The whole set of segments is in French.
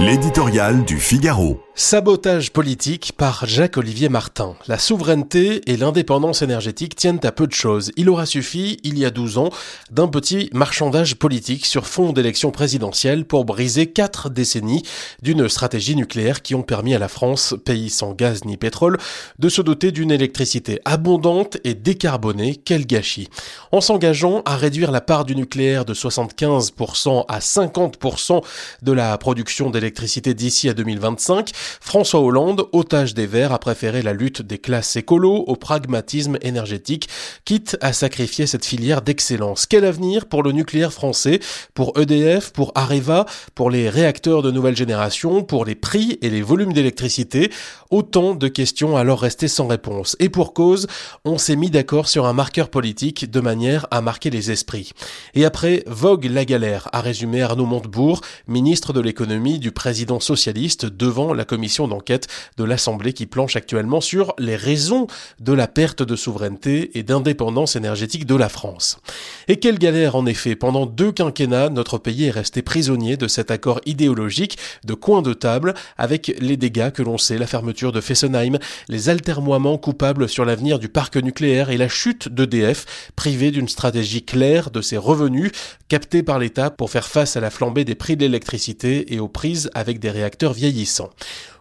L'éditorial du Figaro. Sabotage politique par Jacques-Olivier Martin. La souveraineté et l'indépendance énergétique tiennent à peu de choses. Il aura suffi, il y a 12 ans, d'un petit marchandage politique sur fond d'élections présidentielles pour briser quatre décennies d'une stratégie nucléaire qui ont permis à la France, pays sans gaz ni pétrole, de se doter d'une électricité abondante et décarbonée. Quel gâchis. En s'engageant à réduire la part du nucléaire de 75% à 50% de la production d'électricité d'ici à 2025, François Hollande, otage des Verts, a préféré la lutte des classes écolo au pragmatisme énergétique, quitte à sacrifier cette filière d'excellence. Quel avenir pour le nucléaire français, pour EDF, pour Areva, pour les réacteurs de nouvelle génération, pour les prix et les volumes d'électricité? Autant de questions alors restées sans réponse. Et pour cause, on s'est mis d'accord sur un marqueur politique de manière à marquer les esprits. Et après, vogue la galère, a résumé Arnaud Montebourg, ministre de l'économie du président socialiste devant la commission d'enquête de l'Assemblée qui planche actuellement sur les raisons de la perte de souveraineté et d'indépendance énergétique de la France. Et quelle galère en effet, pendant deux quinquennats, notre pays est resté prisonnier de cet accord idéologique de coin de table avec les dégâts que l'on sait, la fermeture de Fessenheim, les altermoiements coupables sur l'avenir du parc nucléaire et la chute d'EDF, privé d'une stratégie claire de ses revenus captés par l'État pour faire face à la flambée des prix de l'électricité et aux avec des réacteurs vieillissants.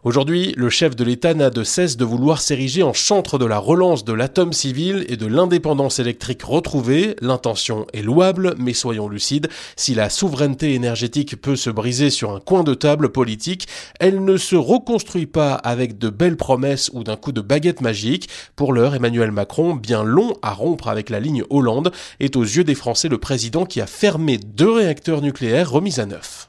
Aujourd'hui, le chef de l'État n'a de cesse de vouloir s'ériger en chantre de la relance de l'atome civil et de l'indépendance électrique retrouvée. L'intention est louable, mais soyons lucides, si la souveraineté énergétique peut se briser sur un coin de table politique, elle ne se reconstruit pas avec de belles promesses ou d'un coup de baguette magique. Pour l'heure, Emmanuel Macron, bien long à rompre avec la ligne Hollande, est aux yeux des Français le président qui a fermé deux réacteurs nucléaires remis à neuf.